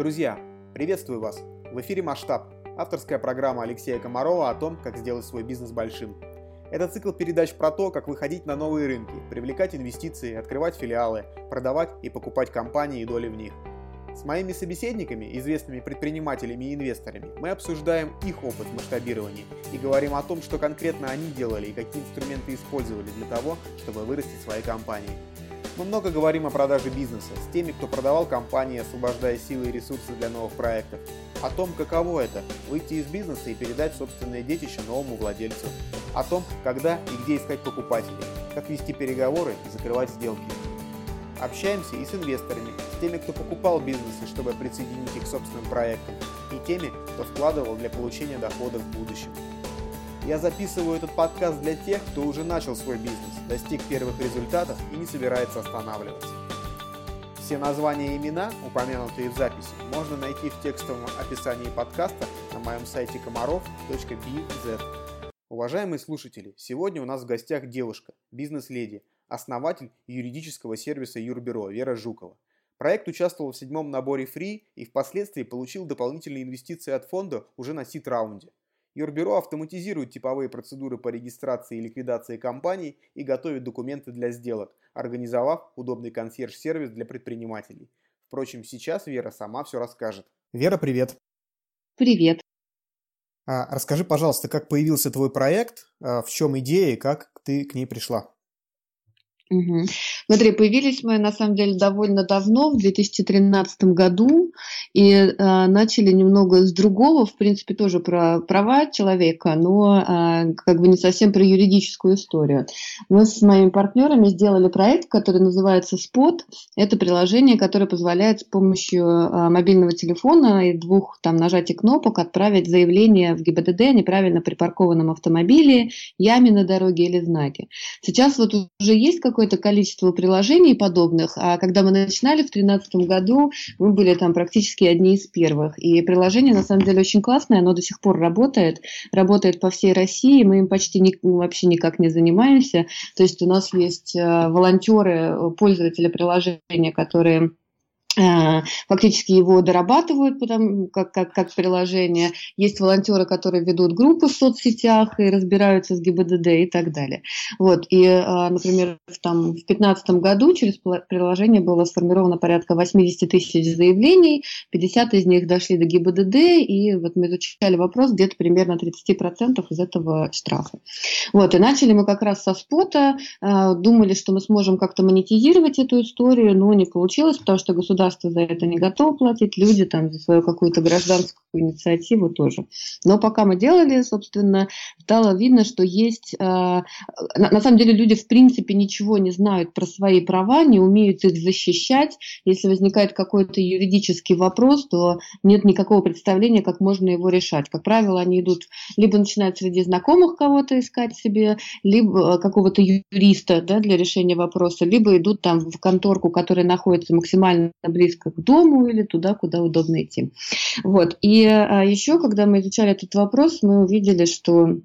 Друзья, приветствую вас! В эфире «Масштаб» – авторская программа Алексея Комарова о том, как сделать свой бизнес большим. Это цикл передач про то, как выходить на новые рынки, привлекать инвестиции, открывать филиалы, продавать и покупать компании и доли в них. С моими собеседниками, известными предпринимателями и инвесторами, мы обсуждаем их опыт масштабирования и говорим о том, что конкретно они делали и какие инструменты использовали для того, чтобы вырастить свои компании. Мы много говорим о продаже бизнеса с теми, кто продавал компании, освобождая силы и ресурсы для новых проектов. О том, каково это – выйти из бизнеса и передать собственное детище новому владельцу. О том, когда и где искать покупателей, как вести переговоры и закрывать сделки. Общаемся и с инвесторами, с теми, кто покупал бизнесы, чтобы присоединить их к собственным проектам, и теми, кто вкладывал для получения доходов в будущем. Я записываю этот подкаст для тех, кто уже начал свой бизнес, достиг первых результатов и не собирается останавливаться. Все названия и имена, упомянутые в записи, можно найти в текстовом описании подкаста на моем сайте комаров.bz. Уважаемые слушатели, сегодня у нас в гостях девушка, бизнес-леди, основатель юридического сервиса Юрбюро Вера Жукова. Проект участвовал в седьмом наборе Free и впоследствии получил дополнительные инвестиции от фонда уже на сит-раунде. Юрбюро автоматизирует типовые процедуры по регистрации и ликвидации компаний и готовит документы для сделок, организовав удобный консьерж-сервис для предпринимателей. Впрочем, сейчас Вера сама все расскажет. Вера, привет. Привет. А, расскажи, пожалуйста, как появился твой проект, а, в чем идея и как ты к ней пришла? Угу. Смотри, появились мы на самом деле довольно давно, в 2013 году, и э, начали немного с другого, в принципе, тоже про права человека, но э, как бы не совсем про юридическую историю. Мы с моими партнерами сделали проект, который называется Spot. Это приложение, которое позволяет с помощью э, мобильного телефона и двух там нажатий кнопок отправить заявление в ГИБДД о неправильно припаркованном автомобиле, яме на дороге или знаке. Сейчас вот уже есть какой какое-то количество приложений подобных, а когда мы начинали в 2013 году, мы были там практически одни из первых. И приложение на самом деле очень классное, оно до сих пор работает, работает по всей России, мы им почти ни, вообще никак не занимаемся. То есть у нас есть э, волонтеры, пользователи приложения, которые Э, фактически его дорабатывают потому, как, как, как приложение. Есть волонтеры, которые ведут группы в соцсетях и разбираются с ГИБДД и так далее. Вот. И, э, например, там, в 2015 году через приложение было сформировано порядка 80 тысяч заявлений, 50 из них дошли до ГИБДД, и вот мы изучали вопрос где-то примерно 30% из этого штрафа. Вот. И начали мы как раз со спота, э, думали, что мы сможем как-то монетизировать эту историю, но не получилось, потому что государство государство за это не готово платить, люди там за свою какую-то гражданскую инициативу тоже. Но пока мы делали, собственно, стало видно, что есть... Э, на самом деле люди в принципе ничего не знают про свои права, не умеют их защищать. Если возникает какой-то юридический вопрос, то нет никакого представления, как можно его решать. Как правило, они идут, либо начинают среди знакомых кого-то искать себе, либо какого-то юриста да, для решения вопроса, либо идут там в конторку, которая находится максимально близко к дому или туда, куда удобно идти. Вот. И а, еще, когда мы изучали этот вопрос, мы увидели, что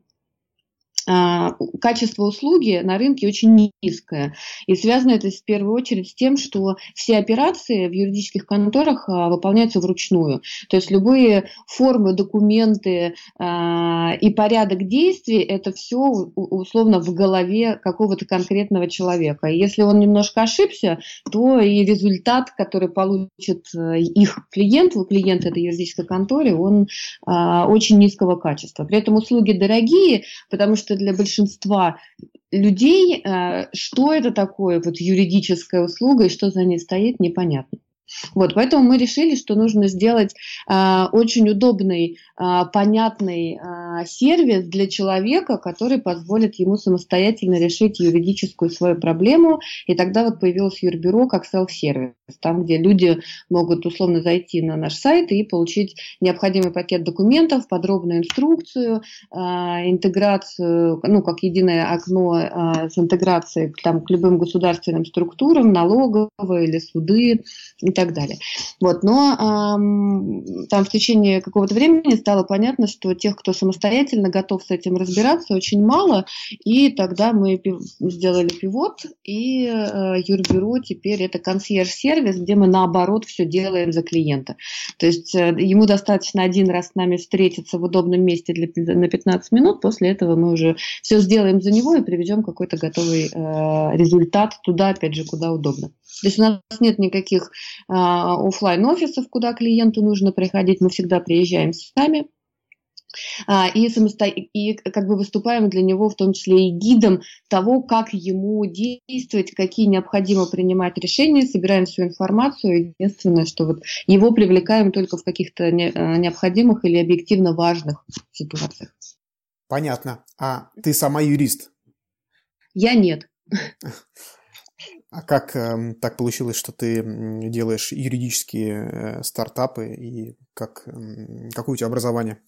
качество услуги на рынке очень низкое. И связано это в первую очередь с тем, что все операции в юридических конторах а, выполняются вручную. То есть любые формы, документы а, и порядок действий – это все условно в голове какого-то конкретного человека. И если он немножко ошибся, то и результат, который получит э, их клиент, клиент этой юридической конторы, он очень низкого качества. При этом услуги дорогие, потому что для большинства людей, э, что это такое вот юридическая услуга и что за ней стоит, непонятно. Вот, поэтому мы решили, что нужно сделать э, очень удобный, э, понятный э, сервис для человека, который позволит ему самостоятельно решить юридическую свою проблему. И тогда вот появилось Юрбюро как селф-сервис, там, где люди могут условно зайти на наш сайт и получить необходимый пакет документов, подробную инструкцию, э, интеграцию, ну, как единое окно э, с интеграцией там, к любым государственным структурам, налоговые или суды и так далее. Вот, но там в течение какого-то времени стало понятно, что тех, кто самостоятельно готов с этим разбираться, очень мало, и тогда мы сделали пивот, и э, Юрбюро теперь это консьерж-сервис, сервис, где мы наоборот все делаем за клиента. То есть э, ему достаточно один раз с нами встретиться в удобном месте для, на 15 минут, после этого мы уже все сделаем за него и приведем какой-то готовый э, результат туда, опять же, куда удобно. То есть у нас нет никаких э, офлайн офисов куда клиенту нужно приходить, мы всегда приезжаем сами, и, самосто... и как бы выступаем для него в том числе и гидом того, как ему действовать, какие необходимо принимать решения, собираем всю информацию. Единственное, что вот его привлекаем только в каких-то. А, необходимых или объективно важных ситуациях. Понятно. А ты сама юрист? Я нет. А как э, так получилось, что ты делаешь юридические э, стартапы и как, э, какое у тебя образование?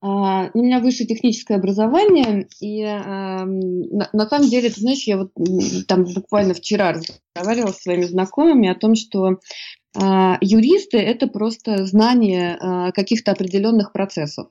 А, у меня высшее техническое образование, и на, на самом деле, ты знаешь, я вот там буквально вчера разговаривала с своими знакомыми о том, что а, юристы это просто знание а, каких-то определенных процессов.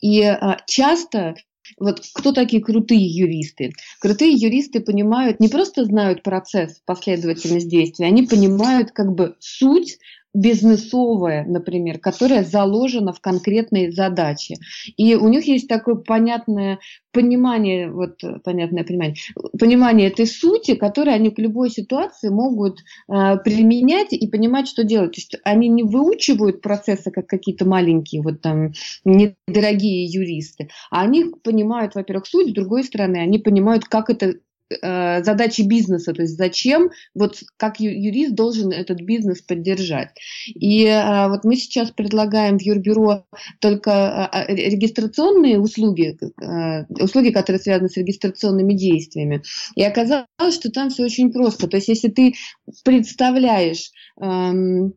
И часто вот кто такие крутые юристы? Крутые юристы понимают, не просто знают процесс, последовательность действий, они понимают как бы суть бизнесовая, например, которая заложена в конкретной задаче. И у них есть такое понятное понимание, вот понятное понимание, понимание этой сути, которое они к любой ситуации могут э, применять и понимать, что делать. То есть они не выучивают процессы, как какие-то маленькие, вот там, недорогие юристы, а они понимают, во-первых, суть, с другой стороны, они понимают, как это задачи бизнеса, то есть зачем, вот как юрист должен этот бизнес поддержать. И э, вот мы сейчас предлагаем в Юрбюро только э, регистрационные услуги, услуги, которые связаны с регистрационными действиями. И оказалось, что там все очень просто. То есть если ты представляешь эм,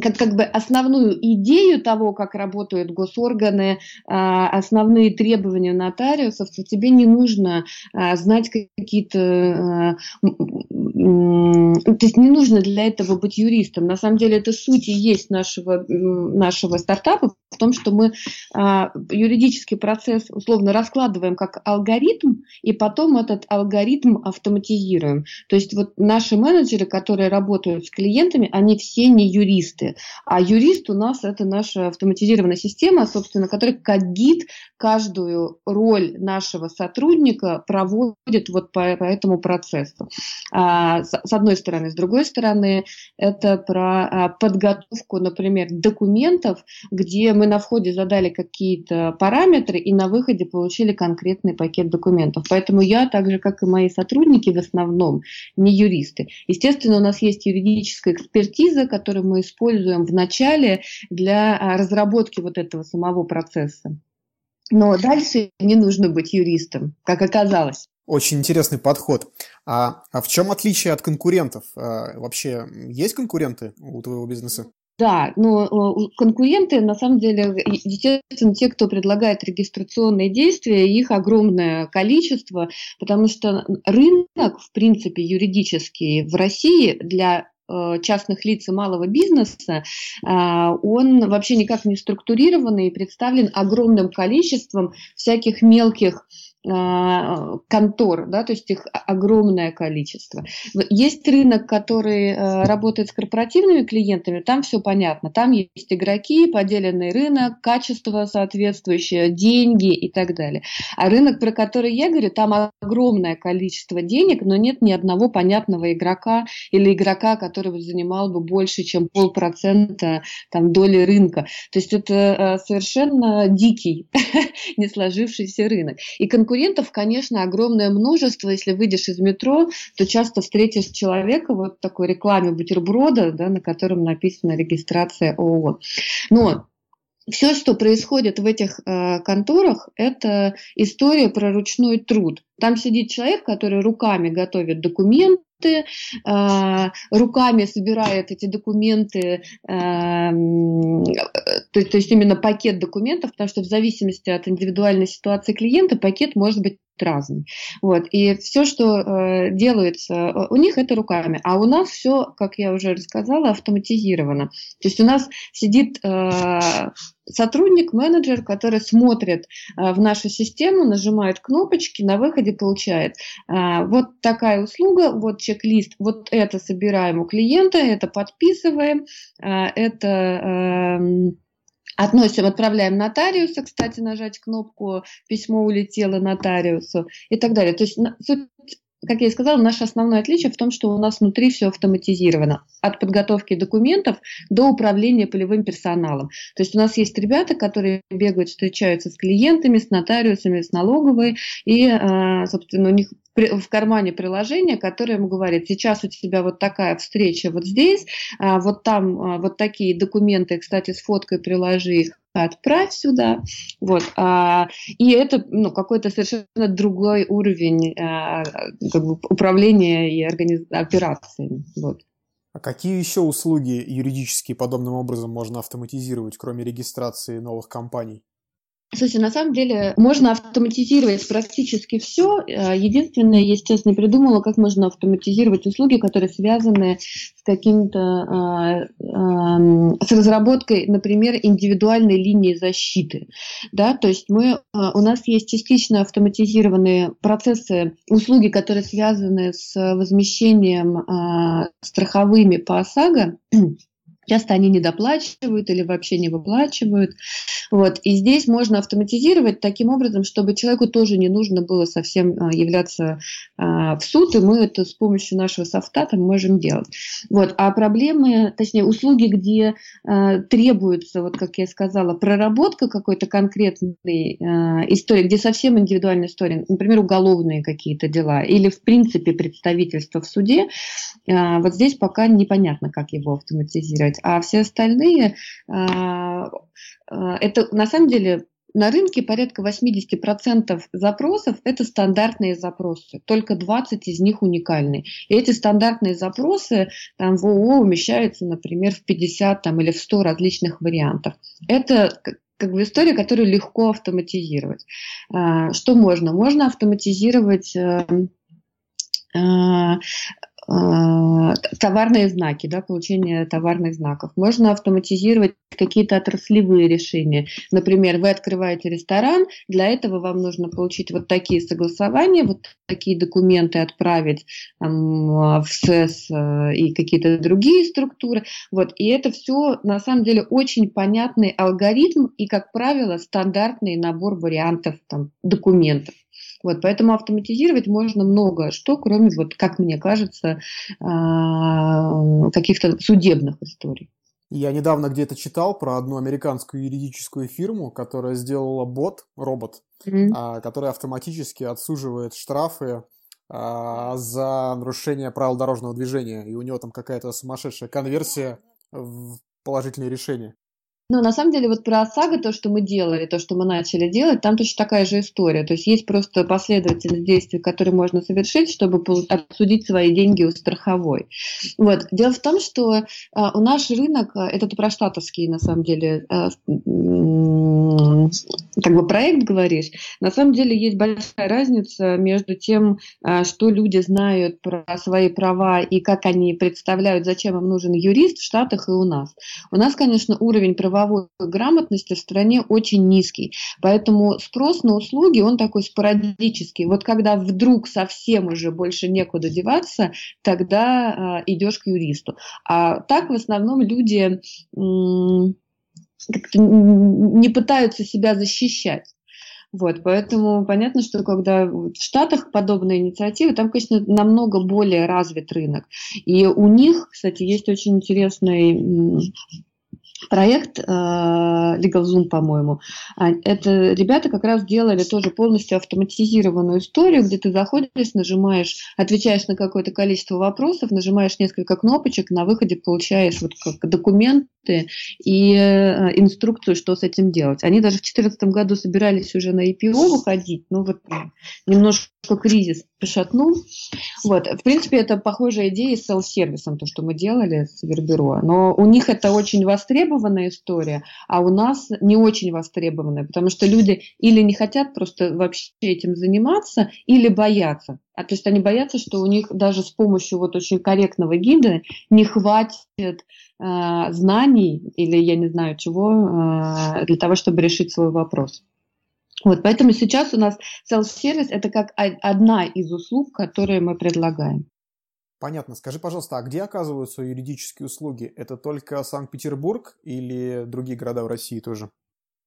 как, как бы основную идею того, как работают госорганы, а, основные требования нотариусов, то тебе не нужно а, знать какие-то... А, то есть не нужно для этого быть юристом. На самом деле это суть и есть нашего, нашего стартапа в том, что мы юридический процесс условно раскладываем как алгоритм, и потом этот алгоритм автоматизируем. То есть вот наши менеджеры, которые работают с клиентами, они все не юристы юристы. А юрист у нас это наша автоматизированная система, собственно, которая как гид каждую роль нашего сотрудника проводит вот по, по этому процессу. А, с, с одной стороны. С другой стороны, это про а, подготовку, например, документов, где мы на входе задали какие-то параметры и на выходе получили конкретный пакет документов. Поэтому я, так же как и мои сотрудники в основном, не юристы. Естественно, у нас есть юридическая экспертиза, которую мы используем используем в начале для а, разработки вот этого самого процесса. Но дальше не нужно быть юристом, как оказалось. Очень интересный подход. А, а в чем отличие от конкурентов? А, вообще есть конкуренты у твоего бизнеса? Да, но конкуренты, на самом деле, естественно, те, кто предлагает регистрационные действия, их огромное количество, потому что рынок, в принципе, юридический в России для частных лиц и малого бизнеса, а, он вообще никак не структурированный и представлен огромным количеством всяких мелких контор, да, то есть их огромное количество. Есть рынок, который э, работает с корпоративными клиентами, там все понятно, там есть игроки, поделенный рынок, качество соответствующее, деньги и так далее. А рынок, про который я говорю, там огромное количество денег, но нет ни одного понятного игрока или игрока, который бы занимал бы больше, чем полпроцента там, доли рынка. То есть это э, совершенно дикий, не сложившийся рынок. И конкуренция конкурентов, конечно, огромное множество. Если выйдешь из метро, то часто встретишь человека вот такой рекламе бутерброда, да, на котором написана регистрация ООО. Но все, что происходит в этих э, конторах, это история про ручной труд. Там сидит человек, который руками готовит документы, э, руками собирает эти документы, э, то есть именно пакет документов, потому что в зависимости от индивидуальной ситуации клиента пакет может быть разный. Вот. И все, что э, делается э, у них, это руками. А у нас все, как я уже рассказала, автоматизировано. То есть у нас сидит э, сотрудник, менеджер, который смотрит э, в нашу систему, нажимает кнопочки, на выходе получает э, вот такая услуга, вот чек-лист, вот это собираем у клиента, это подписываем, э, это эм, относим, отправляем нотариуса, кстати, нажать кнопку «Письмо улетело нотариусу» и так далее. То есть суть как я и сказала, наше основное отличие в том, что у нас внутри все автоматизировано. От подготовки документов до управления полевым персоналом. То есть у нас есть ребята, которые бегают, встречаются с клиентами, с нотариусами, с налоговой, и, а, собственно, у них в кармане приложение, которое ему говорит, сейчас у тебя вот такая встреча вот здесь, а, вот там а, вот такие документы, кстати, с фоткой приложи их, отправь сюда. Вот. А, и это ну, какой-то совершенно другой уровень как бы, управления и организ... операциями. Вот. А какие еще услуги юридические подобным образом можно автоматизировать, кроме регистрации новых компаний? Слушай, на самом деле можно автоматизировать практически все. Э, единственное, естественно, придумала, как можно автоматизировать услуги, которые связаны с каким-то, э, с разработкой, например, индивидуальной линии защиты. Да? То есть мы, у нас есть частично автоматизированные процессы, услуги, которые связаны с возмещением страховыми по ОСАГО, Часто они недоплачивают или вообще не выплачивают. Вот. И здесь можно автоматизировать таким образом, чтобы человеку тоже не нужно было совсем а, являться а, в суд, и мы это с помощью нашего софта там можем делать. Вот. А проблемы, точнее, услуги, где а, требуется, вот как я сказала, проработка какой-то конкретной истории, где совсем индивидуальная история, например, уголовные какие-то дела, или в принципе представительство в суде, вот здесь пока непонятно, как его автоматизировать. А все остальные а, это на самом деле на рынке порядка 80% запросов – это стандартные запросы, только 20 из них уникальные. И эти стандартные запросы там, в ООО умещаются, например, в 50 там, или в 100 различных вариантов. Это как бы история, которую легко автоматизировать. А, что можно? Можно автоматизировать э, э, а, товарные знаки, да, получение товарных знаков. Можно автоматизировать какие-то отраслевые решения. Например, вы открываете ресторан, для этого вам нужно получить вот такие согласования, вот такие документы отправить там, в СЭС э, и какие-то другие структуры. Вот. И это все на самом деле очень понятный алгоритм и, как правило, стандартный набор вариантов там, документов. Вот, поэтому автоматизировать можно много что, кроме, вот, как мне кажется, а, каких-то судебных историй. Я недавно где-то читал про одну американскую юридическую фирму, которая сделала бот, робот, mm-hmm. который автоматически отсуживает штрафы а, за нарушение правил дорожного движения. И у него там какая-то сумасшедшая конверсия в положительные решения. Ну, на самом деле, вот про ОСАГО, то, что мы делали, то, что мы начали делать, там точно такая же история. То есть есть просто последовательность действий, которые можно совершить, чтобы отсудить свои деньги у страховой. Вот. Дело в том, что а, у наш рынок, а, про штатовский, на самом деле, а, как бы проект говоришь, на самом деле есть большая разница между тем, что люди знают про свои права и как они представляют, зачем им нужен юрист в Штатах и у нас. У нас, конечно, уровень правовой грамотности в стране очень низкий, поэтому спрос на услуги, он такой спорадический. Вот когда вдруг совсем уже больше некуда деваться, тогда э, идешь к юристу. А так в основном люди не пытаются себя защищать. Вот, поэтому понятно, что когда в Штатах подобные инициативы, там, конечно, намного более развит рынок. И у них, кстати, есть очень интересный проект э, LegalZoom, по-моему. А, это ребята как раз делали тоже полностью автоматизированную историю, где ты заходишь, нажимаешь, отвечаешь на какое-то количество вопросов, нажимаешь несколько кнопочек, на выходе получаешь вот как документ и э, инструкцию, что с этим делать. Они даже в 2014 году собирались уже на IPO выходить, но вот немножко кризис пошатнул. Вот. В принципе, это похожая идея с селф-сервисом, то, что мы делали с Вербюро. Но у них это очень востребованная история, а у нас не очень востребованная, потому что люди или не хотят просто вообще этим заниматься, или боятся. А то есть они боятся, что у них даже с помощью вот очень корректного гида не хватит э, знаний или я не знаю чего э, для того, чтобы решить свой вопрос. Вот, поэтому сейчас у нас self-сервис – это как одна из услуг, которые мы предлагаем. Понятно. Скажи, пожалуйста, а где оказываются юридические услуги? Это только Санкт-Петербург или другие города в России тоже?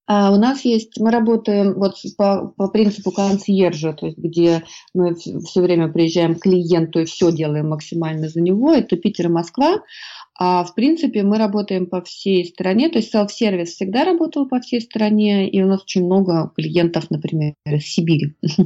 А у нас есть, мы работаем вот по, по принципу консьержа, то есть где мы все время приезжаем к клиенту и все делаем максимально за него. Это Питер и Москва. А в принципе мы работаем по всей стране, то есть self-сервис всегда работал по всей стране, и у нас очень много клиентов, например, из Сибири.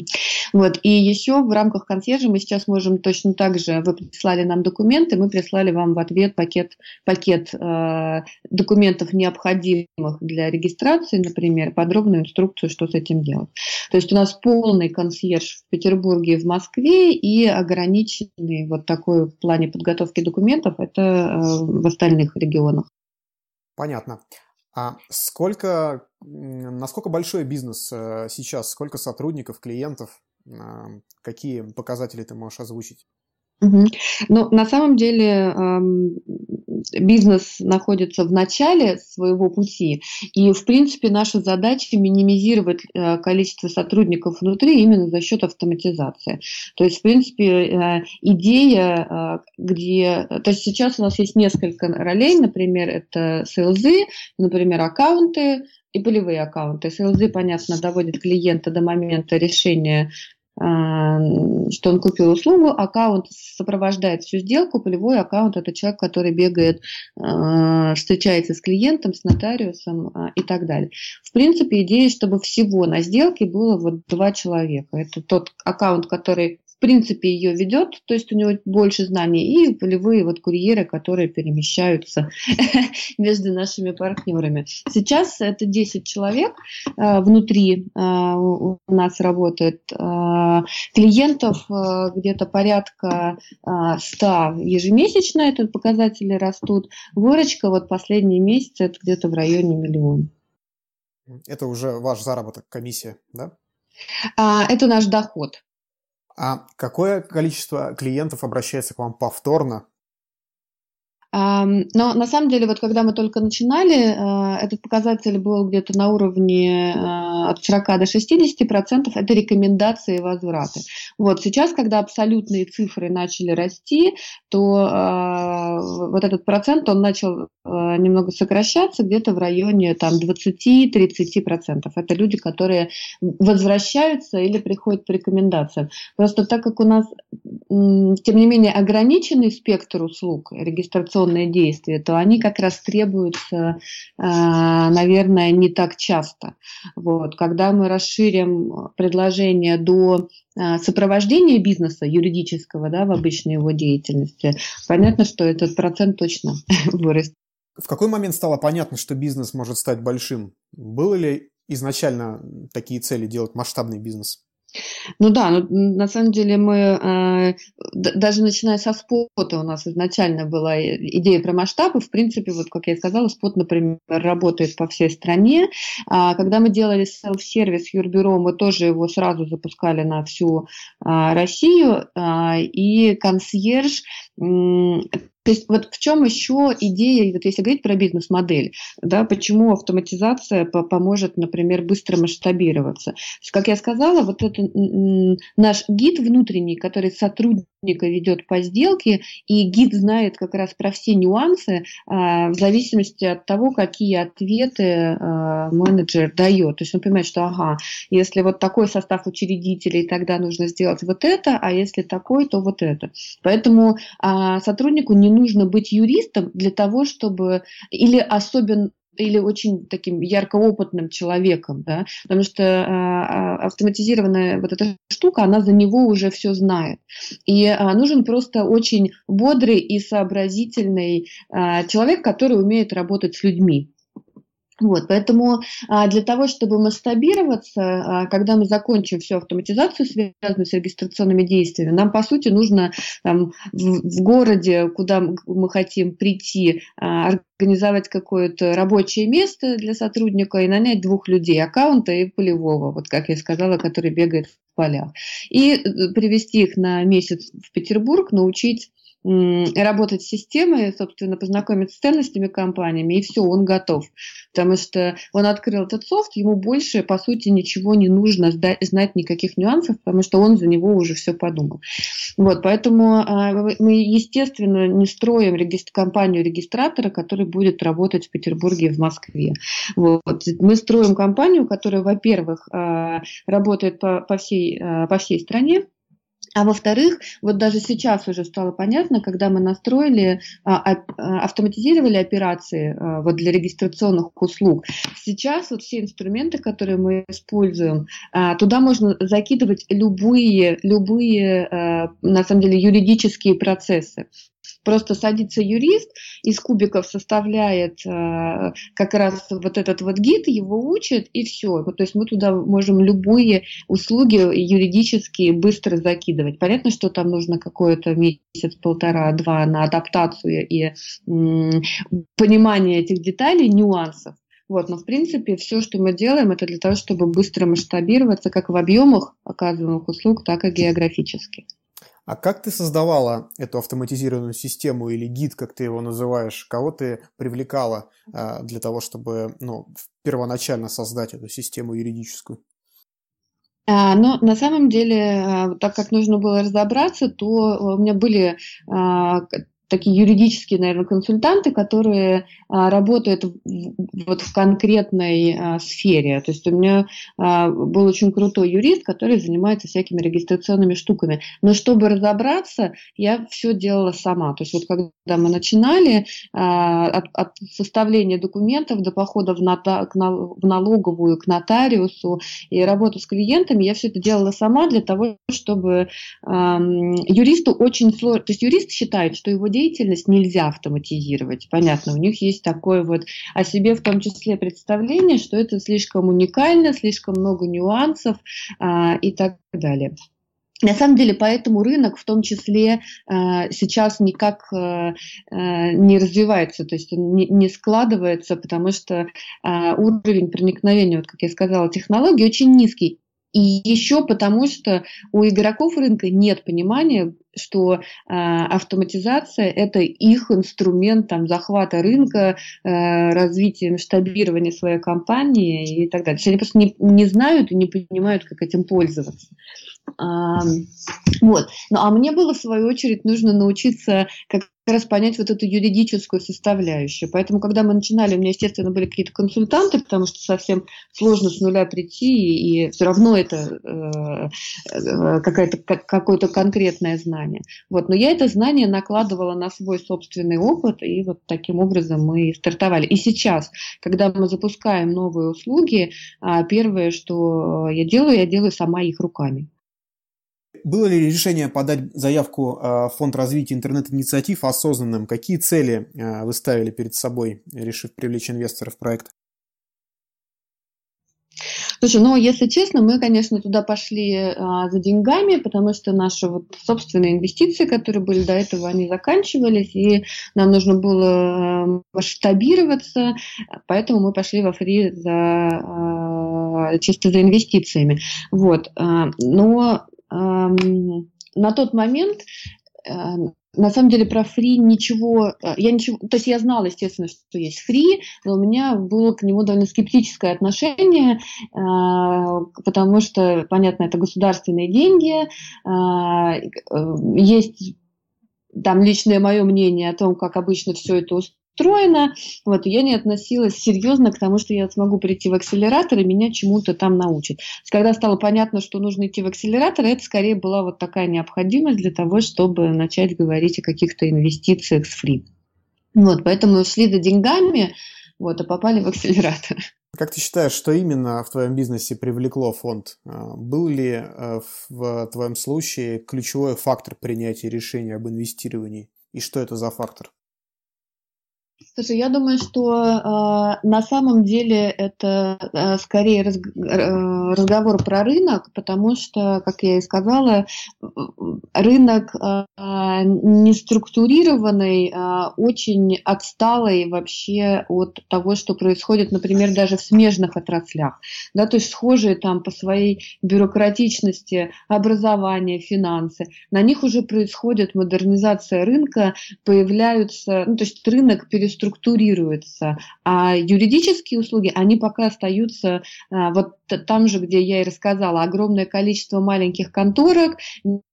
Вот. И еще в рамках консьержа мы сейчас можем точно так же, вы прислали нам документы, мы прислали вам в ответ пакет, пакет э, документов, необходимых для регистрации, например, подробную инструкцию, что с этим делать. То есть у нас полный консьерж в Петербурге и в Москве и ограниченный вот такой в плане подготовки документов, это э, в остальных регионах. Понятно. А сколько, насколько большой бизнес э, сейчас, сколько сотрудников, клиентов, какие показатели ты можешь озвучить? Ну, на самом деле бизнес находится в начале своего пути, и, в принципе, наша задача минимизировать э, количество сотрудников внутри именно за счет автоматизации. То есть, в принципе, э, идея, э, где... То есть сейчас у нас есть несколько ролей, например, это селзы, например, аккаунты, и полевые аккаунты. СЛЗ, понятно, доводит клиента до момента решения что он купил услугу, аккаунт сопровождает всю сделку, полевой аккаунт – это человек, который бегает, а, встречается с клиентом, с нотариусом а, и так далее. В принципе, идея, чтобы всего на сделке было вот два человека. Это тот аккаунт, который в принципе ее ведет, то есть у него больше знаний, и полевые вот курьеры, которые перемещаются между нашими партнерами. Сейчас это 10 человек э, внутри э, у нас работает, э, клиентов где-то порядка 100 ежемесячно, это показатели растут, выручка вот последние месяцы это где-то в районе миллиона. Это уже ваш заработок, комиссия, да? А, это наш доход. А какое количество клиентов обращается к вам повторно но на самом деле, вот когда мы только начинали, э, этот показатель был где-то на уровне э, от 40 до 60 процентов. Это рекомендации и возвраты. Вот сейчас, когда абсолютные цифры начали расти, то э, вот этот процент он начал немного сокращаться, где-то в районе там 20-30 процентов. Это люди, которые возвращаются или приходят по рекомендациям. Просто так как у нас, тем не менее, ограниченный спектр услуг регистрации регистрационные действия, то они как раз требуются, а, наверное, не так часто. Вот. Когда мы расширим предложение до а, сопровождения бизнеса юридического да, в обычной его деятельности, понятно, что этот процент точно вырастет. В какой момент стало понятно, что бизнес может стать большим? Было ли изначально такие цели делать масштабный бизнес? Ну да, ну, на самом деле мы, э, даже начиная со спота, у нас изначально была идея про масштабы. В принципе, вот как я сказала, спот, например, работает по всей стране. А когда мы делали селф-сервис Юрбюро, мы тоже его сразу запускали на всю а, Россию. А, и консьерж то есть вот в чем еще идея, вот если говорить про бизнес-модель, да, почему автоматизация поможет, например, быстро масштабироваться. как я сказала, вот это наш гид внутренний, который сотрудника ведет по сделке, и гид знает как раз про все нюансы а, в зависимости от того, какие ответы а, менеджер дает. То есть он понимает, что ага, если вот такой состав учредителей, тогда нужно сделать вот это, а если такой, то вот это. Поэтому а, сотруднику не нужно быть юристом для того, чтобы или особенно или очень таким яркоопытным человеком, да, потому что а, автоматизированная вот эта штука, она за него уже все знает. И нужен просто очень бодрый и сообразительный человек, который умеет работать с людьми. Вот, поэтому а, для того, чтобы масштабироваться, а, когда мы закончим всю автоматизацию, связанную с регистрационными действиями, нам, по сути, нужно там, в, в городе, куда мы хотим прийти, а, организовать какое-то рабочее место для сотрудника и нанять двух людей, аккаунта и полевого, вот как я сказала, который бегает в полях. И э, привести их на месяц в Петербург, научить работать с системой, собственно, познакомиться с ценностями компаниями, и все, он готов. Потому что он открыл этот софт, ему больше, по сути, ничего не нужно знать никаких нюансов, потому что он за него уже все подумал. Вот, поэтому а, мы, естественно, не строим регистр, компанию регистратора, который будет работать в Петербурге и в Москве. Вот. Мы строим компанию, которая, во-первых, а, работает по, по, всей, а, по всей стране, а во-вторых, вот даже сейчас уже стало понятно, когда мы настроили, а, а, автоматизировали операции а, вот для регистрационных услуг, сейчас вот все инструменты, которые мы используем, туда можно закидывать любые, любые, на самом деле, юридические процессы. Просто садится юрист, из кубиков составляет э, как раз вот этот вот гид, его учит, и все. то есть мы туда можем любые услуги юридические быстро закидывать. Понятно, что там нужно какое-то месяц, полтора, два на адаптацию и м, понимание этих деталей, нюансов. Вот, но в принципе все, что мы делаем, это для того, чтобы быстро масштабироваться как в объемах оказываемых услуг, так и географически. А как ты создавала эту автоматизированную систему или гид, как ты его называешь? Кого ты привлекала а, для того, чтобы ну, первоначально создать эту систему юридическую? А, но на самом деле, а, так как нужно было разобраться, то у меня были а, такие юридические, наверное, консультанты, которые а, работают в, вот в конкретной а, сфере. То есть у меня а, был очень крутой юрист, который занимается всякими регистрационными штуками. Но чтобы разобраться, я все делала сама. То есть вот когда мы начинали а, от, от составления документов до похода в, нота, к, в налоговую, к нотариусу и работу с клиентами, я все это делала сама для того, чтобы а, юристу очень сложно... То есть юрист считает, что его деятельность нельзя автоматизировать. Понятно, у них есть такое вот о себе в том числе представление, что это слишком уникально, слишком много нюансов а, и так далее. На самом деле, поэтому рынок в том числе э, сейчас никак э, э, не развивается, то есть не, складывается, потому что уровень проникновения, вот как я сказала, технологий очень низкий. И еще потому, что у игроков рынка нет понимания, что э, автоматизация это их инструмент там, захвата рынка, э, развития, масштабирования своей компании и так далее. То есть они просто не, не знают и не понимают, как этим пользоваться. А, вот. Ну, а мне было, в свою очередь, нужно научиться как раз понять вот эту юридическую составляющую. Поэтому, когда мы начинали, у меня, естественно, были какие-то консультанты, потому что совсем сложно с нуля прийти, и все равно это э, э, какое-то, какое-то конкретное знание. Вот. Но я это знание накладывала на свой собственный опыт, и вот таким образом мы стартовали. И сейчас, когда мы запускаем новые услуги, а, первое, что я делаю, я делаю сама их руками. Было ли решение подать заявку э, в Фонд развития интернет-инициатив осознанным? Какие цели э, вы ставили перед собой, решив привлечь инвесторов в проект? Слушай, ну, если честно, мы, конечно, туда пошли а, за деньгами, потому что наши вот собственные инвестиции, которые были до этого, они заканчивались, и нам нужно было масштабироваться, поэтому мы пошли во фри за, а, чисто за инвестициями. Вот. А, но на тот момент э, на самом деле про фри ничего, э, я ничего, то есть я знала, естественно, что есть фри, но у меня было к нему довольно скептическое отношение, э, потому что, понятно, это государственные деньги, есть там личное мое мнение о том, как обычно все это устроено. Вот, я не относилась серьезно к тому, что я смогу прийти в акселератор и меня чему-то там научат. Когда стало понятно, что нужно идти в акселератор, это скорее была вот такая необходимость для того, чтобы начать говорить о каких-то инвестициях с фри. Вот, поэтому шли за деньгами, вот, а попали в акселератор. Как ты считаешь, что именно в твоем бизнесе привлекло фонд? А, был ли э, в твоем случае ключевой фактор принятия решения об инвестировании? И что это за фактор? Слушай, я думаю, что э, на самом деле это э, скорее раз, э, разговор про рынок, потому что, как я и сказала, рынок э, не структурированный, э, очень отсталый вообще от того, что происходит, например, даже в смежных отраслях. Да, то есть схожие там по своей бюрократичности образование, финансы. На них уже происходит модернизация рынка, появляются, ну, то есть рынок перестроен структурируется. А юридические услуги, они пока остаются а, вот там же, где я и рассказала, огромное количество маленьких конторок,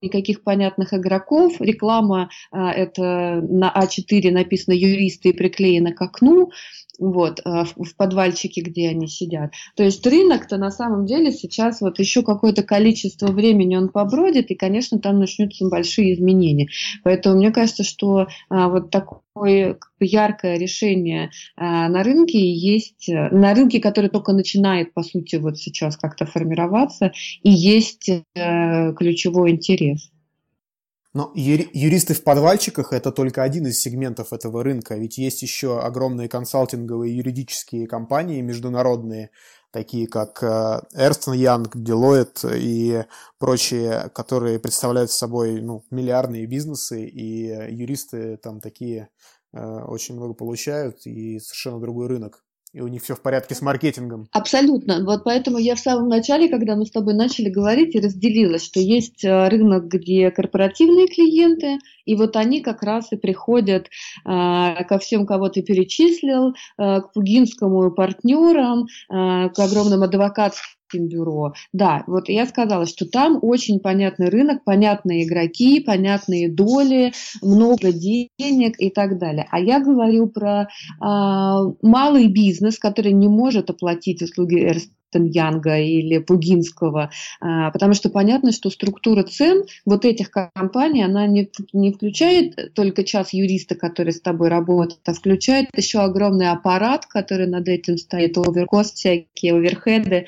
никаких понятных игроков, реклама а, это на А4 написано юристы и приклеено к окну, вот, а, в подвальчике, где они сидят. То есть рынок-то на самом деле сейчас вот еще какое-то количество времени он побродит, и, конечно, там начнутся большие изменения. Поэтому мне кажется, что а, вот такое яркое решение а, на рынке есть, на рынке, который только начинает, по сути, вот сейчас как-то формироваться, и есть э, ключевой интерес. Но юристы в подвальчиках – это только один из сегментов этого рынка, ведь есть еще огромные консалтинговые юридические компании международные, такие как э, Ernst Young, Deloitte и прочие, которые представляют собой ну, миллиардные бизнесы, и юристы там такие э, очень много получают, и совершенно другой рынок и у них все в порядке с маркетингом. Абсолютно. Вот поэтому я в самом начале, когда мы с тобой начали говорить, и разделила, что есть э, рынок, где корпоративные клиенты, и вот они как раз и приходят э, ко всем, кого ты перечислил, э, к Пугинскому партнерам, э, к огромным адвокатским бюро. Да, вот я сказала, что там очень понятный рынок, понятные игроки, понятные доли, много денег и так далее. А я говорю про а, малый бизнес, который не может оплатить услуги Янга или Пугинского, а, потому что понятно, что структура цен вот этих компаний, она не, не включает только час юриста, который с тобой работает, а включает еще огромный аппарат, который над этим стоит, оверкост, всякие оверхеды,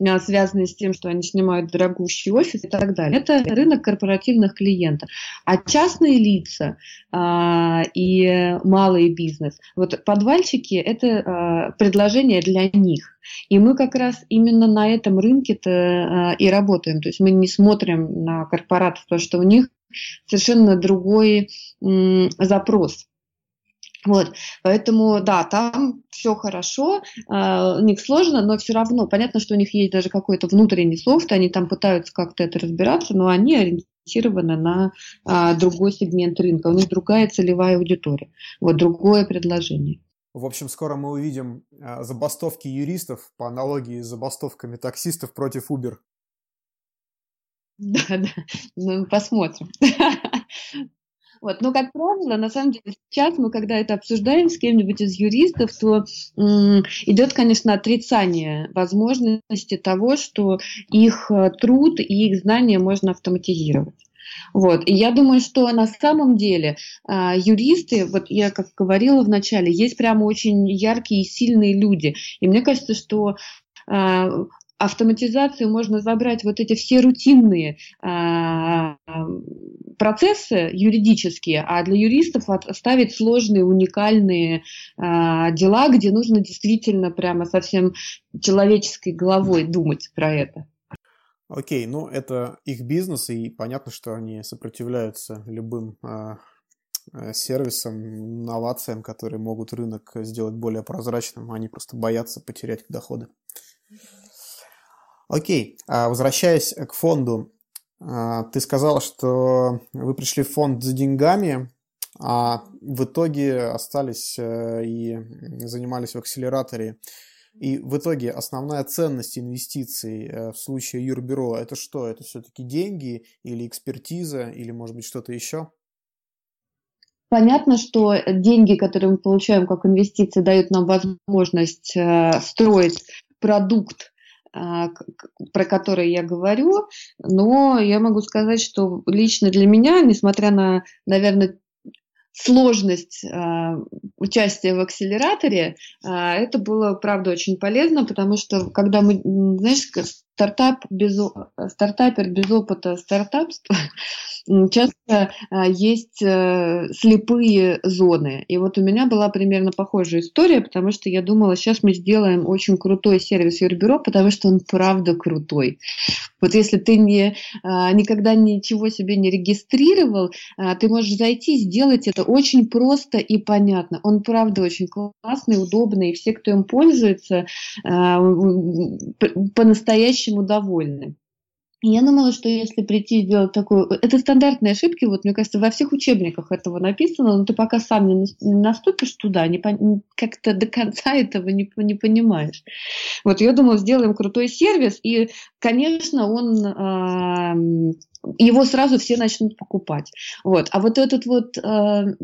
а, связанные с тем, что они снимают дорогущий офис и так далее. Это рынок корпоративных клиентов. А частные лица а, и малый бизнес, вот подвальчики – это предложение для них. И мы как раз именно на этом рынке-то э, и работаем. То есть мы не смотрим на корпоратов, потому что у них совершенно другой запрос. Вот, поэтому, да, там все хорошо, э, у них сложно, но все равно понятно, что у них есть даже какой-то внутренний софт, они там пытаются как-то это разбираться, но они ориентированы на а, другой сегмент рынка, у них другая целевая аудитория, вот другое предложение. В общем, скоро мы увидим а, забастовки юристов по аналогии с забастовками таксистов против Uber. Да, да, ну посмотрим. Вот. Но, как правило, на самом деле, сейчас мы, когда это обсуждаем с кем-нибудь из юристов, то м- идет, конечно, отрицание возможности того, что их э, труд и их знания можно автоматизировать. Вот. И я думаю, что на самом деле а, юристы, вот я как говорила в начале, есть прямо очень яркие и сильные люди. И мне кажется, что а, автоматизацию можно забрать вот эти все рутинные а, процессы юридические, а для юристов оставить сложные, уникальные а, дела, где нужно действительно прямо совсем человеческой головой думать про это. Окей, ну это их бизнес, и понятно, что они сопротивляются любым э, сервисам, инновациям, которые могут рынок сделать более прозрачным. Они просто боятся потерять доходы. Окей, а возвращаясь к фонду, ты сказал, что вы пришли в фонд за деньгами, а в итоге остались э, и занимались в акселераторе. И в итоге основная ценность инвестиций э, в случае юрбюро это что? Это все-таки деньги или экспертиза или может быть что-то еще? Понятно, что деньги, которые мы получаем как инвестиции, дают нам возможность э, строить продукт, э, про который я говорю, но я могу сказать, что лично для меня, несмотря на, наверное, сложность э, участия в акселераторе, э, это было, правда, очень полезно, потому что когда мы, знаешь, стартап без, стартапер без опыта стартапства, часто а, есть э, слепые зоны. И вот у меня была примерно похожая история, потому что я думала, сейчас мы сделаем очень крутой сервис Юрбюро, потому что он правда крутой. Вот если ты не, а, никогда ничего себе не регистрировал, а, ты можешь зайти, сделать это очень просто и понятно. Он правда очень классный, удобный, и все, кто им пользуется, по-настоящему довольны. Я думала, что если прийти и сделать такую... Это стандартные ошибки, вот мне кажется, во всех учебниках этого написано, но ты пока сам не наступишь туда, не пон... как-то до конца этого не, не понимаешь. Вот я думала, сделаем крутой сервис, и, конечно, он э, его сразу все начнут покупать. Вот. А вот этот вот э,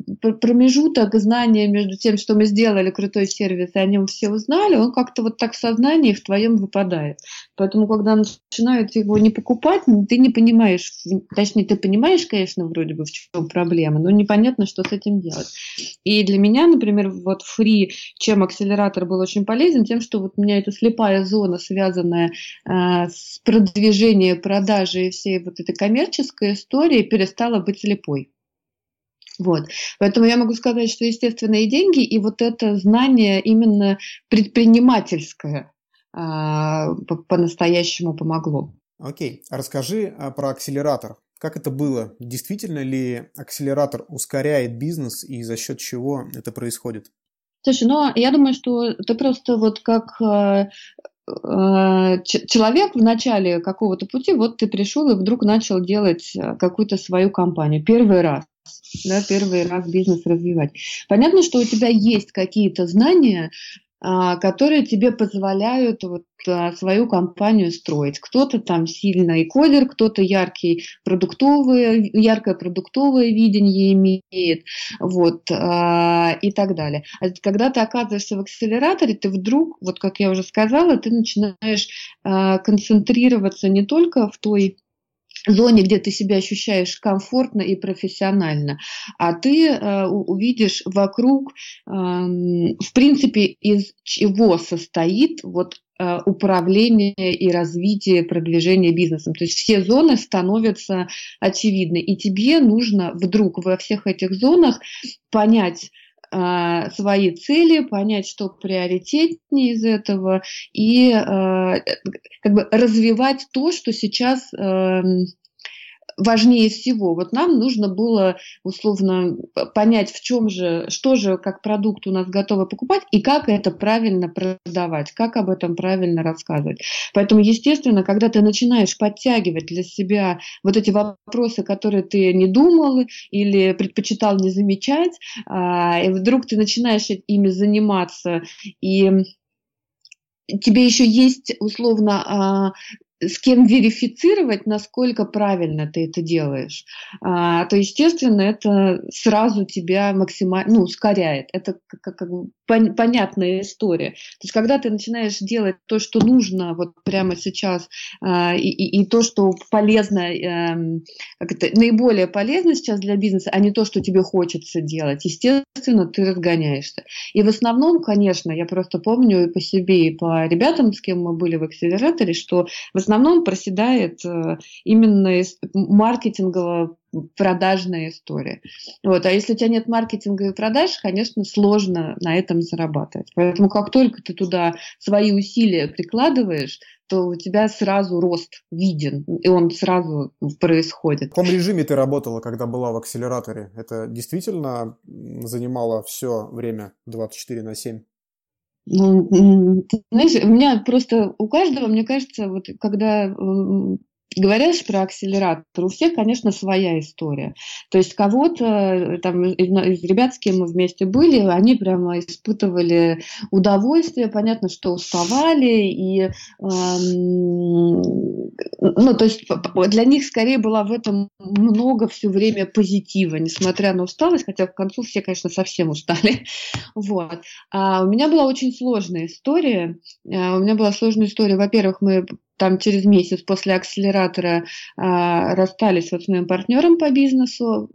промежуток знания между тем, что мы сделали крутой сервис, и о нем все узнали, он как-то вот так в сознании в твоем выпадает. Поэтому, когда начинают его не покупать, ты не понимаешь, точнее, ты понимаешь, конечно, вроде бы, в чем проблема, но непонятно, что с этим делать. И для меня, например, вот фри, чем акселератор был очень полезен, тем, что вот у меня эта слепая зона, связанная э, с продвижением, продажей всей вот этой коммерческая история перестала быть слепой. Вот. Поэтому я могу сказать, что естественные деньги и вот это знание именно предпринимательское а, по-настоящему помогло. Окей, расскажи а, про акселератор. Как это было? Действительно ли акселератор ускоряет бизнес и за счет чего это происходит? Слушай, ну я думаю, что ты просто вот как а, человек в начале какого-то пути, вот ты пришел и вдруг начал делать э, какую-то свою компанию. Первый раз. Да, первый раз бизнес развивать. Понятно, что у тебя есть какие-то знания, которые тебе позволяют вот а, свою компанию строить. Кто-то там сильный кодер, кто-то яркий продуктовый, яркое продуктовое видение имеет, вот, а, и так далее. А когда ты оказываешься в акселераторе, ты вдруг, вот как я уже сказала, ты начинаешь концентрироваться не только в той зоне, где ты себя ощущаешь комфортно и профессионально, а ты э, увидишь вокруг, э, в принципе, из чего состоит вот э, управление и развитие, продвижение бизнесом. То есть все зоны становятся очевидны, и тебе нужно вдруг во всех этих зонах понять, а, свои цели, понять, что приоритетнее из этого, и э, как бы развивать то, что сейчас эм, важнее всего. Вот нам нужно было условно понять, в чем же, что же как продукт у нас готовы покупать и как это правильно продавать, как об этом правильно рассказывать. Поэтому, естественно, когда ты начинаешь подтягивать для себя вот эти вопросы, которые ты не думал или предпочитал не замечать, а, и вдруг ты начинаешь ими заниматься и тебе еще есть условно а, с кем верифицировать, насколько правильно ты это делаешь, а, то, естественно, это сразу тебя максимально ну, ускоряет. Это как, как, пон, понятная история. То есть, когда ты начинаешь делать то, что нужно вот прямо сейчас, а, и, и, и то, что полезно, а, как это, наиболее полезно сейчас для бизнеса, а не то, что тебе хочется делать, естественно, ты разгоняешься. И в основном, конечно, я просто помню и по себе, и по ребятам, с кем мы были в акселераторе, что в основном проседает э, именно маркетингово продажная история. Вот. А если у тебя нет маркетинга и продаж, конечно, сложно на этом зарабатывать. Поэтому как только ты туда свои усилия прикладываешь, то у тебя сразу рост виден, и он сразу происходит. В каком режиме ты работала, когда была в акселераторе? Это действительно занимало все время 24 на 7? Ну, знаешь, у меня просто у каждого, мне кажется, вот когда говоришь про акселератор, у всех, конечно, своя история. То есть кого-то, э, там, из ребят, с кем мы вместе были, они прямо испытывали удовольствие, понятно, что уставали, и, эм, ну, то есть для них скорее было в этом много все время позитива, несмотря на усталость, хотя в концу все, конечно, совсем устали. Вот. А у меня была очень сложная история. А у меня была сложная история. Во-первых, мы там через месяц после акселератора а, расстались вот с моим партнером по бизнесу.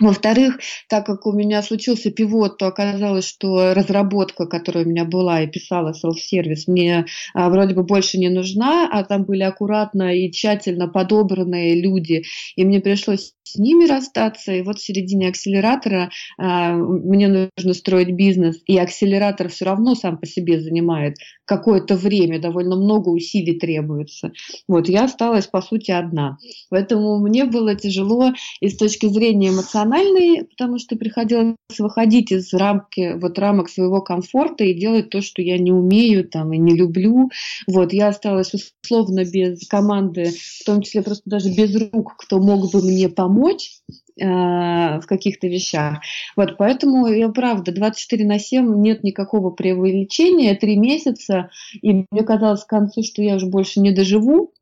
Во-вторых, так как у меня случился пивот, то оказалось, что разработка, которая у меня была и писала селф-сервис, мне а, вроде бы больше не нужна, а там были аккуратно и тщательно подобранные люди, и мне пришлось с ними расстаться. И вот в середине акселератора а, мне нужно строить бизнес, и акселератор все равно сам по себе занимает какое-то время, довольно много усилий требуется. Вот я осталась по сути одна. Поэтому мне было тяжело и с точки зрения эмоциональной, потому что приходилось выходить из рамки, вот рамок своего комфорта и делать то, что я не умею там и не люблю. Вот я осталась условно без команды, в том числе просто даже без рук, кто мог бы мне помочь помочь э, в каких-то вещах. Вот, поэтому я правда 24 на 7 нет никакого преувеличения, три месяца, и мне казалось к концу, что я уже больше не доживу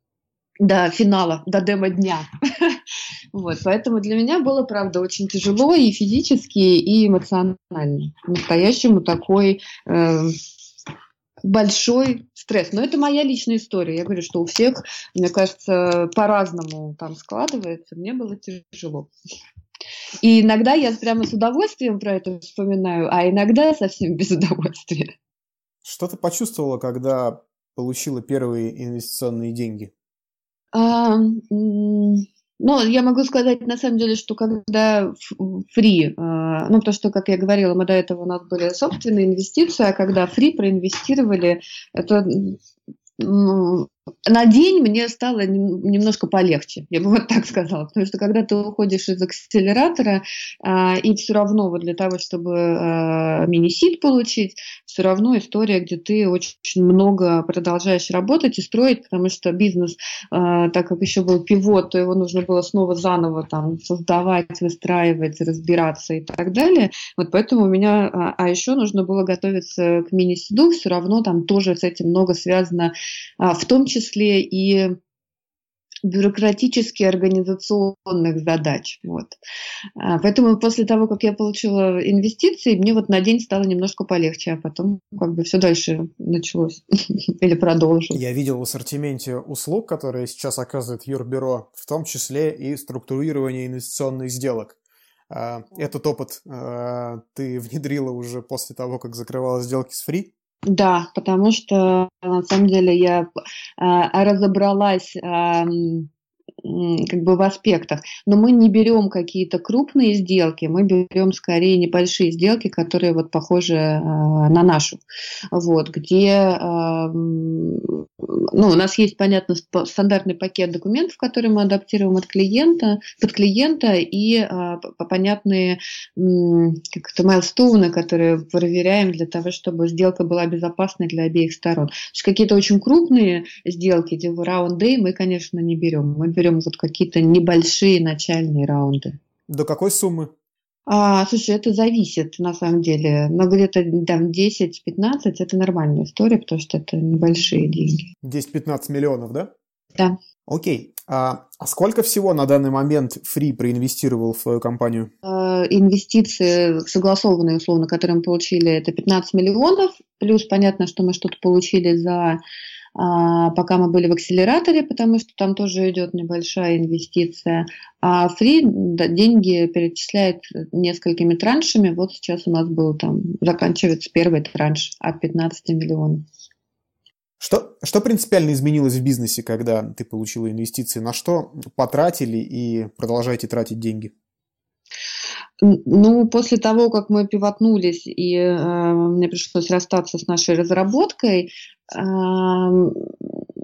до финала, до демо-дня. Вот, поэтому для меня было, правда, очень тяжело и физически, и эмоционально. Настоящему такой э, большой стресс. Но это моя личная история. Я говорю, что у всех, мне кажется, по-разному там складывается. Мне было тяжело. И иногда я прямо с удовольствием про это вспоминаю, а иногда совсем без удовольствия. Что ты почувствовала, когда получила первые инвестиционные деньги? А, ну, я могу сказать, на самом деле, что когда фри, а, ну, то, что, как я говорила, мы до этого у нас были собственные инвестиции, а когда фри проинвестировали, это на день мне стало немножко полегче, я бы вот так сказала, потому что когда ты уходишь из акселератора, а, и все равно вот для того, чтобы а, мини-сид получить, все равно история, где ты очень много продолжаешь работать и строить, потому что бизнес, а, так как еще был пивот, то его нужно было снова заново там создавать, выстраивать, разбираться и так далее. Вот поэтому у меня, а, а еще нужно было готовиться к мини-сиду, все равно там тоже с этим много связано, а, в том числе и бюрократически организационных задач. Вот. А, поэтому после того, как я получила инвестиции, мне вот на день стало немножко полегче, а потом как бы все дальше началось или продолжилось. Я видел в ассортименте услуг, которые сейчас оказывает Юрбюро, в том числе и структурирование инвестиционных сделок. А, этот опыт а, ты внедрила уже после того, как закрывала сделки с Free? Да, потому что на самом деле я а, разобралась а, как бы в аспектах. Но мы не берем какие-то крупные сделки, мы берем скорее небольшие сделки, которые вот похожи э, на нашу. Вот, где э, ну, у нас есть, понятно, стандартный пакет документов, который мы адаптируем от клиента, под клиента, и э, понятные как это, майлстоуны, которые проверяем для того, чтобы сделка была безопасной для обеих сторон. То есть какие-то очень крупные сделки, типа раунд-дэй, мы, конечно, не берем. Мы берем вот какие-то небольшие начальные раунды. До какой суммы? А, слушай, это зависит на самом деле. Но где-то там 10-15 это нормальная история, потому что это небольшие деньги. 10-15 миллионов, да? Да. Окей. А, а сколько всего на данный момент Free проинвестировал в свою компанию? А, инвестиции согласованные, условно, которые мы получили, это 15 миллионов. Плюс понятно, что мы что-то получили за пока мы были в акселераторе, потому что там тоже идет небольшая инвестиция. А фри деньги перечисляет несколькими траншами. Вот сейчас у нас был там, заканчивается первый транш от 15 миллионов. Что, что принципиально изменилось в бизнесе, когда ты получила инвестиции? На что потратили и продолжаете тратить деньги? Ну, после того, как мы пивотнулись и э, мне пришлось расстаться с нашей разработкой, э,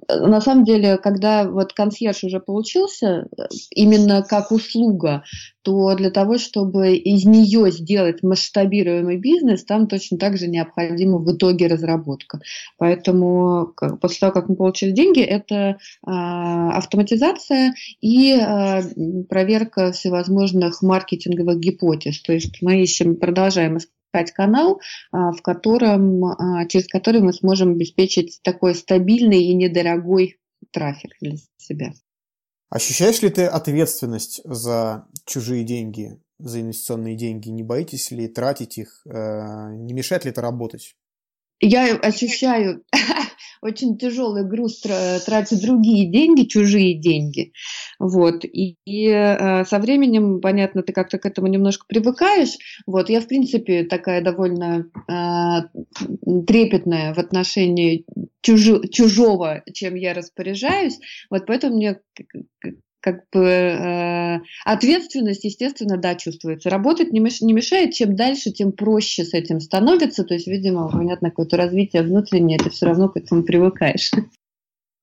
на самом деле, когда вот консьерж уже получился именно как услуга, то для того, чтобы из нее сделать масштабируемый бизнес, там точно так же необходима в итоге разработка. Поэтому как, после того, как мы получили деньги, это а, автоматизация и а, проверка всевозможных маркетинговых гипотез. То есть мы ищем, продолжаем искать канал, а, в котором, а, через который мы сможем обеспечить такой стабильный и недорогой трафик для себя. Ощущаешь ли ты ответственность за чужие деньги, за инвестиционные деньги? Не боитесь ли тратить их? Э, не мешает ли это работать? Я ощущаю, очень тяжелый груз тратить другие деньги, чужие деньги. Вот. И, и э, со временем, понятно, ты как-то к этому немножко привыкаешь. Вот. Я, в принципе, такая довольно э, трепетная в отношении чужо, чужого, чем я распоряжаюсь. Вот поэтому мне как бы э, ответственность, естественно, да, чувствуется. Работать не, меш, не мешает, чем дальше, тем проще с этим становится. То есть, видимо, понятно, какое-то развитие внутреннее, ты все равно к этому привыкаешь.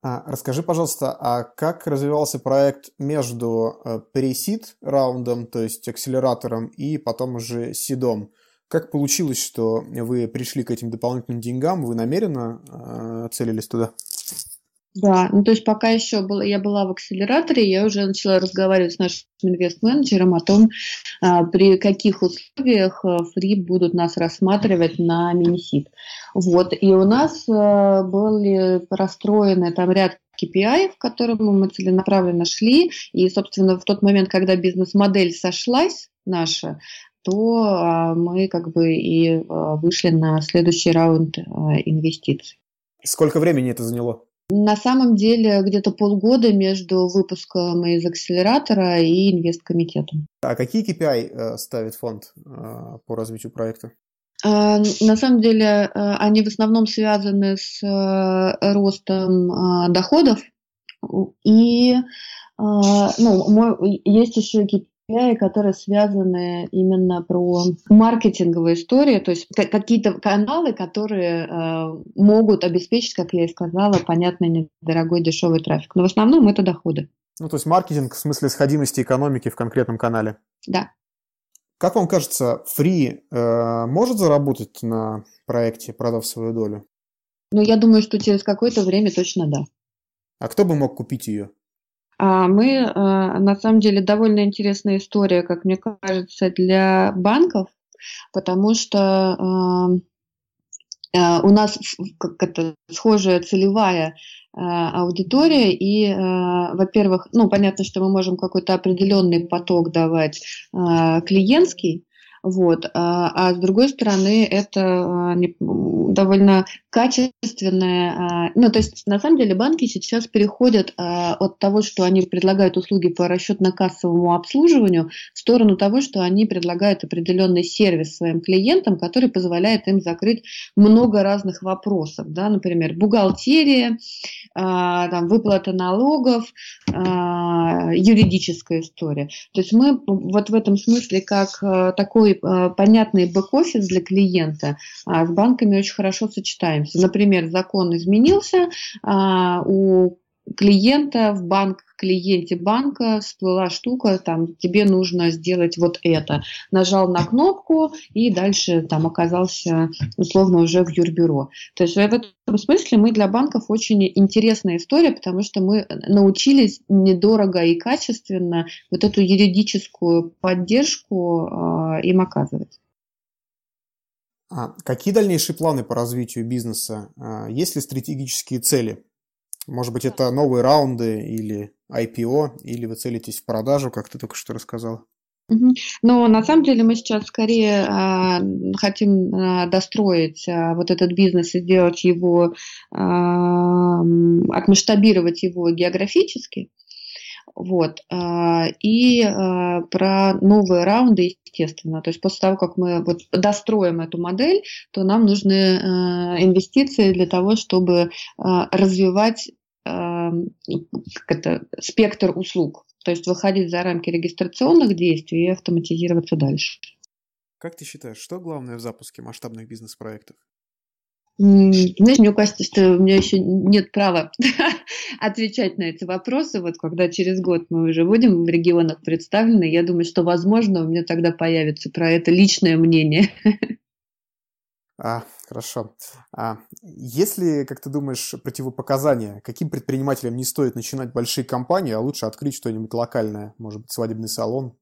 А, расскажи, пожалуйста, а как развивался проект между э, пресид раундом, то есть акселератором, и потом уже сидом? Как получилось, что вы пришли к этим дополнительным деньгам? Вы намеренно э, целились туда? Да, ну то есть пока еще была, я была в акселераторе, я уже начала разговаривать с нашим инвест-менеджером о том, а, при каких условиях фри будут нас рассматривать на мини-сит. Вот, и у нас а, были расстроены там ряд KPI, в котором мы целенаправленно шли, и, собственно, в тот момент, когда бизнес-модель сошлась наша, то а, мы как бы и вышли на следующий раунд инвестиций. Сколько времени это заняло? На самом деле где-то полгода между выпуском из акселератора и инвесткомитетом. А какие KPI э, ставит фонд э, по развитию проекта? А, на самом деле э, они в основном связаны с ростом доходов и ну, есть еще которые связаны именно про маркетинговые истории, то есть какие-то каналы, которые э, могут обеспечить, как я и сказала, понятный, недорогой, дешевый трафик. Но в основном это доходы. Ну, то есть маркетинг в смысле сходимости экономики в конкретном канале. Да. Как вам кажется, Free э, может заработать на проекте, продав свою долю? Ну, я думаю, что через какое-то время точно да. А кто бы мог купить ее? А мы, а, на самом деле, довольно интересная история, как мне кажется, для банков, потому что а, у нас как это, схожая целевая аудитория, и, во-первых, ну, понятно, что мы можем какой-то определенный поток давать клиентский, вот. А, а с другой стороны, это а, довольно качественное. А, ну, то есть, на самом деле, банки сейчас переходят от того, что они предлагают услуги по расчетно-кассовому обслуживанию, в сторону того, что они предлагают определенный сервис своим клиентам, который позволяет им закрыть много разных вопросов. Да? Например, бухгалтерия, там, выплата налогов, юридическая история. То есть мы вот в этом смысле как такой такой э, понятный бэк-офис для клиента, а с банками очень хорошо сочетаемся. Например, закон изменился, а, у клиента в банк клиенте банка всплыла штука, там тебе нужно сделать вот это. Нажал на кнопку и дальше там оказался условно уже в юрбюро. То есть в этом смысле мы для банков очень интересная история, потому что мы научились недорого и качественно вот эту юридическую поддержку э, им оказывать. А какие дальнейшие планы по развитию бизнеса? А, есть ли стратегические цели? Может быть, это новые раунды или IPO, или вы целитесь в продажу, как ты только что рассказал? Но на самом деле мы сейчас скорее а, хотим а, достроить а, вот этот бизнес и сделать его, а, отмасштабировать его географически. Вот. А, и а, про новые раунды, естественно. То есть после того, как мы вот достроим эту модель, то нам нужны а, инвестиции для того, чтобы развивать это, спектр услуг. То есть выходить за рамки регистрационных действий и автоматизироваться дальше. Как ты считаешь, что главное в запуске масштабных бизнес-проектов? Знаешь, мне кажется, что у меня еще нет права отвечать на эти вопросы. Вот когда через год мы уже будем в регионах представлены, я думаю, что, возможно, у меня тогда появится про это личное мнение. А, хорошо. А, если, как ты думаешь, противопоказания, каким предпринимателям не стоит начинать большие компании, а лучше открыть что-нибудь локальное, может быть, свадебный салон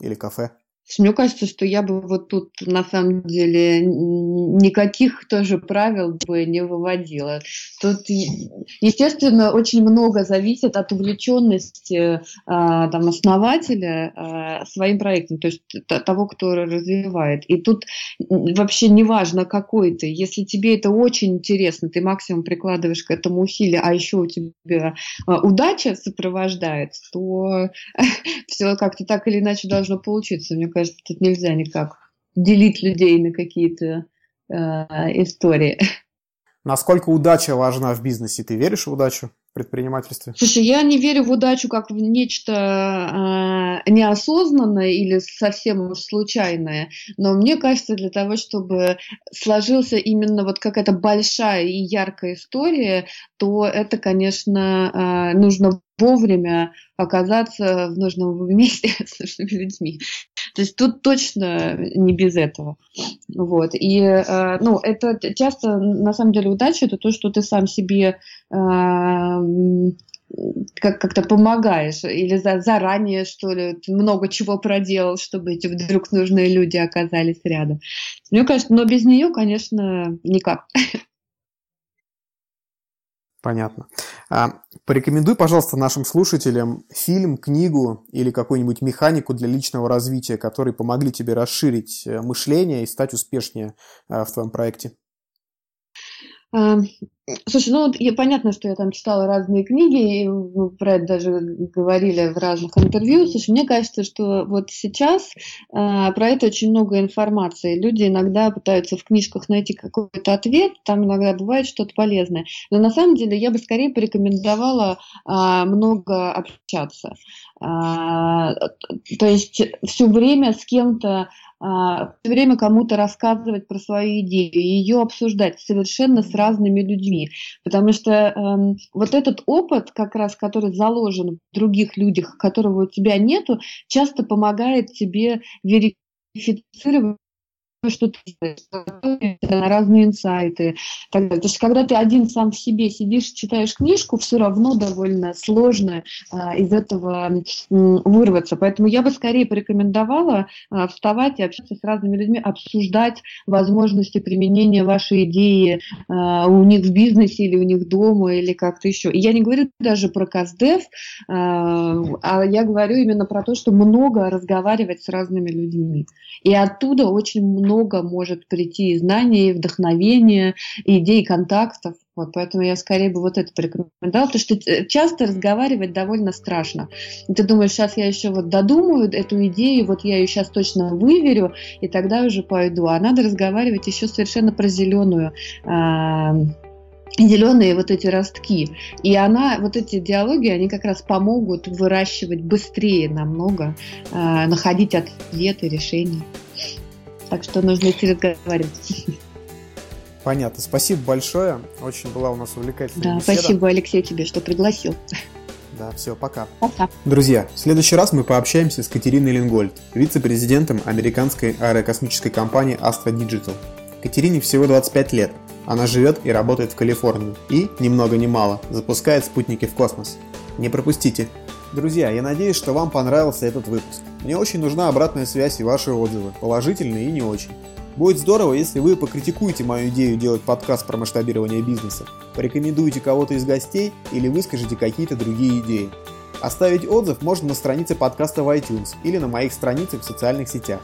или кафе? Мне кажется, что я бы вот тут на самом деле никаких тоже правил бы не выводила. Тут, естественно, очень много зависит от увлеченности а, там, основателя а, своим проектом, то есть того, кто развивает. И тут вообще не важно, какой ты. Если тебе это очень интересно, ты максимум прикладываешь к этому усилия, а еще у тебя а, удача сопровождает, то все как-то так или иначе должно получиться. Мне кажется, тут нельзя никак делить людей на какие-то э, истории. Насколько удача важна в бизнесе? Ты веришь в удачу в предпринимательстве? Слушай, я не верю в удачу как в нечто э, неосознанное или совсем уж случайное, но мне кажется, для того, чтобы сложился именно вот какая-то большая и яркая история, то это, конечно, э, нужно вовремя оказаться в нужном месте с нужными людьми. То есть тут точно не без этого. Вот. И, э, ну, это часто, на самом деле, удача – это то, что ты сам себе э, как- как-то помогаешь, или за, заранее, что ли, много чего проделал, чтобы эти вдруг нужные люди оказались рядом. Мне кажется, но без нее, конечно, никак. Понятно. А, порекомендуй, пожалуйста, нашим слушателям фильм, книгу или какую-нибудь механику для личного развития, которые помогли тебе расширить э, мышление и стать успешнее э, в твоем проекте. Слушай, ну вот понятно, что я там читала разные книги, и мы про это даже говорили в разных интервью. Слушай, мне кажется, что вот сейчас э, про это очень много информации. Люди иногда пытаются в книжках найти какой-то ответ, там иногда бывает что-то полезное. Но на самом деле я бы скорее порекомендовала э, много общаться. Э, то есть все время с кем-то все время кому-то рассказывать про свою идею, ее обсуждать совершенно с разными людьми. Потому что э, вот этот опыт, как раз, который заложен в других людях, которого у тебя нету, часто помогает тебе верифицировать что ты на разные инсайты. Так далее. То есть, когда ты один сам в себе сидишь, читаешь книжку, все равно довольно сложно а, из этого м, вырваться. Поэтому я бы скорее порекомендовала а, вставать и общаться с разными людьми, обсуждать возможности применения вашей идеи а, у них в бизнесе или у них дома или как-то еще. И я не говорю даже про КАЗДЕВ, а, а я говорю именно про то, что много разговаривать с разными людьми. И оттуда очень много много может прийти знаний, вдохновения, идей, контактов. Вот, поэтому я скорее бы вот это порекомендовала, потому что э, часто разговаривать довольно страшно. И ты думаешь, сейчас я еще вот додумаю эту идею, вот я ее сейчас точно выверю, и тогда уже пойду. А надо разговаривать еще совершенно про зеленую зеленые вот эти ростки. И она, вот эти диалоги, они как раз помогут выращивать быстрее намного, э, находить ответы, решения. Так что нужно идти разговаривать. Понятно. Спасибо большое. Очень была у нас увлекательная Да, беседа. спасибо, Алексей, тебе, что пригласил. Да, все, пока. Пока. Друзья, в следующий раз мы пообщаемся с Катериной Лингольд, вице-президентом американской аэрокосмической компании Astra Digital. Катерине всего 25 лет. Она живет и работает в Калифорнии и, ни много ни мало, запускает спутники в космос. Не пропустите! Друзья, я надеюсь, что вам понравился этот выпуск. Мне очень нужна обратная связь и ваши отзывы, положительные и не очень. Будет здорово, если вы покритикуете мою идею делать подкаст про масштабирование бизнеса, порекомендуете кого-то из гостей или выскажете какие-то другие идеи. Оставить отзыв можно на странице подкаста в iTunes или на моих страницах в социальных сетях.